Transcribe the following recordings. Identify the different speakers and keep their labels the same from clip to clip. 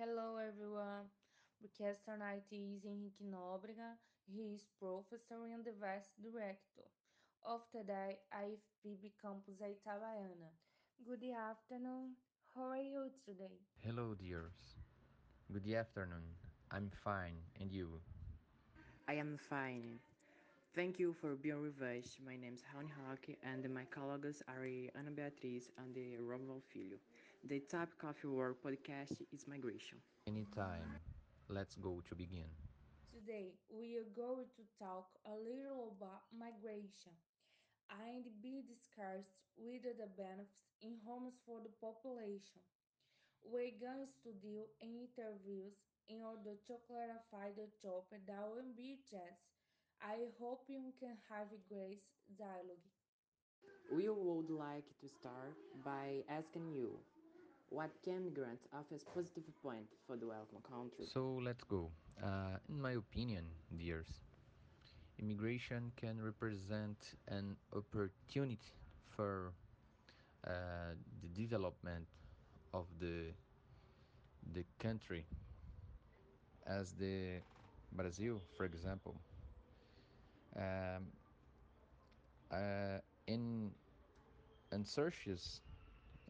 Speaker 1: Hello everyone. Broadcast tonight is Henrique Nóbrega. He is professor and the vice director of today IFPB Campus Itabaiana. Good afternoon. How are you today?
Speaker 2: Hello, dears. Good afternoon. I'm fine, and you?
Speaker 3: I am fine. Thank you for being with us. My name is Rhaonny Roque and my colleagues are Ana Beatriz and Roberval Filho. The topic of our podcast is migration.
Speaker 2: Anytime. Let's go to begin.
Speaker 1: Today we are going to talk a little about migration and be discussed with the benefits in homes for the population. We're going to do interviews in order to clarify the topic that will be just. I hope you can have a great dialogue.
Speaker 3: We would like to start by asking you what can migrants have as positive point for the welcome country?
Speaker 2: So let's go. Uh, in my opinion, dears, immigration can represent an opportunity for uh, the development of the the country as the Brazil, for example. Um, uh, in in searches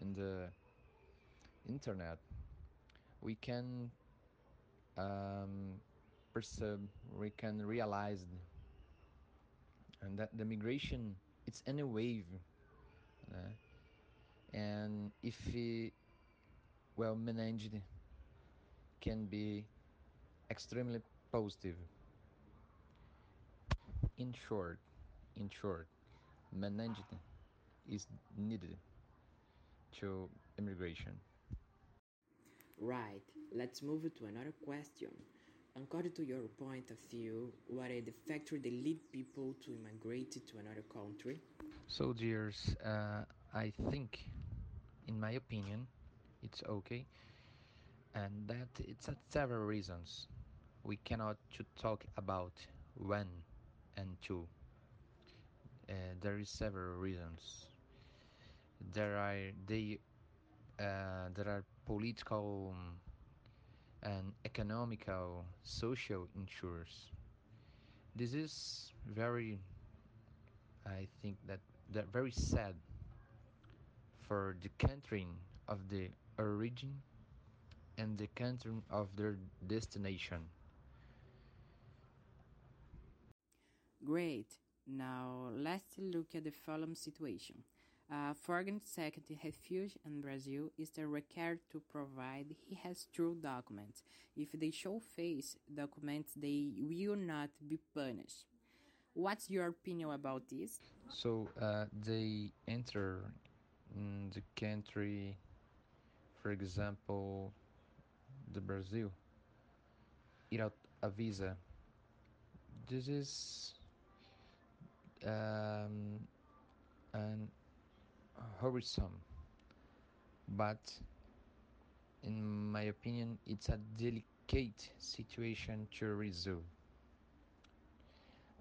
Speaker 2: in the internet, we can um, perceive, we can realize, and that the migration it's any wave, uh, and if it well managed, can be extremely positive. In short, in short, managed is needed to immigration.
Speaker 3: Right, let's move to another question. According to your point of view, what are the factors that lead people to immigrate to another country?
Speaker 2: So, dears, uh, I think, in my opinion, it's okay, and that it's at several reasons. We cannot to talk about when and two. Uh, there is several reasons. There are they uh, there are political um, and economical social insurers. This is very I think that that very sad for the country of the origin and the country of their destination.
Speaker 3: Great. Now let's look at the following situation. A foreign seeking refuge in Brazil is required to provide he has true documents. If they show face documents, they will not be punished. What's your opinion about this?
Speaker 2: So uh, they enter the country, for example, the Brazil, without a visa. This is um, an worrisome, but in my opinion, it's a delicate situation to resolve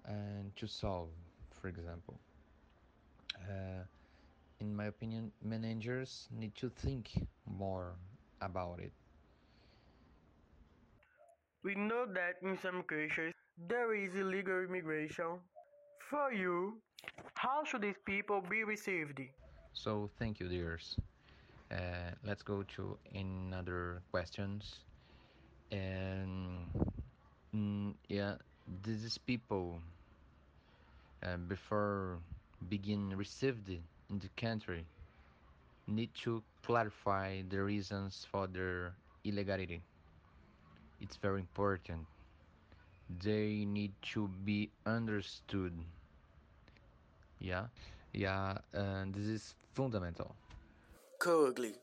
Speaker 2: and to solve, for example. Uh, in my opinion, managers need to think more about it.
Speaker 4: We know that in some cases there is illegal immigration. For you, how should these people be received?
Speaker 2: So thank you, dears. Uh, let's go to another questions. And mm, yeah, these people uh, before begin received in the country need to clarify the reasons for their illegality. It's very important. They need to be understood. Yeah, yeah, and this is fundamental.
Speaker 5: Currently,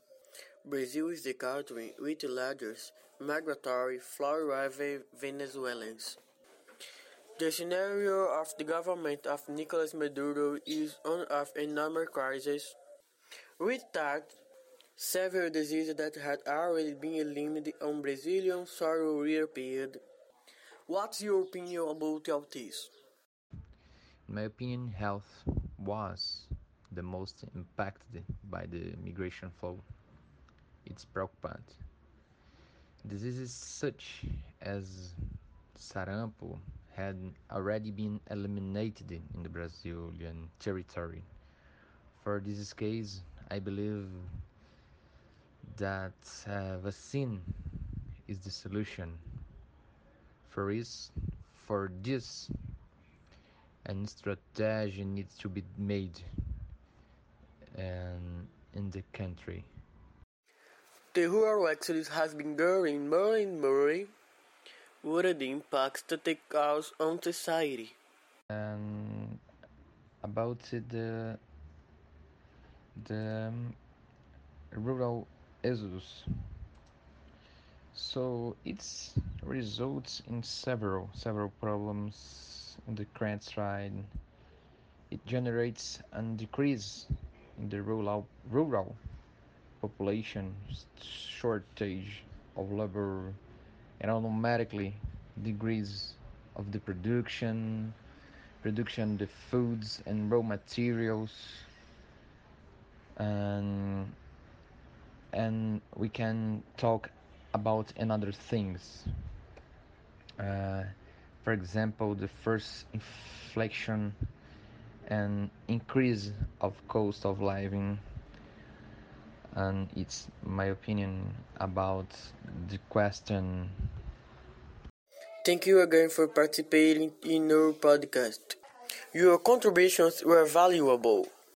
Speaker 5: Brazil is the country with the largest migratory flow of Venezuelans. The scenario of the government of Nicolas Maduro is one of enormous crisis, with that several diseases that had already been eliminated on Brazilian soil reappeared. What's your opinion about all this?
Speaker 2: In my opinion, health was the most impacted by the migration flow. It's preocupant. diseases such as sarampo had already been eliminated in the Brazilian territory. For this case, I believe that uh, vaccine is the solution. For this, for this, an strategy needs to be made and in the country.
Speaker 5: The rural exodus has been growing more and more. What are the impacts that it causes on society?
Speaker 2: And about the the um, rural exodus. So it results in several several problems in the current countryside. It generates a decrease in the rural rural population shortage of labor and automatically decrease of the production production the foods and raw materials and and we can talk about another things uh, for example the first inflation and increase of cost of living and it's my opinion about the question
Speaker 5: Thank you again for participating in our podcast. Your contributions were valuable.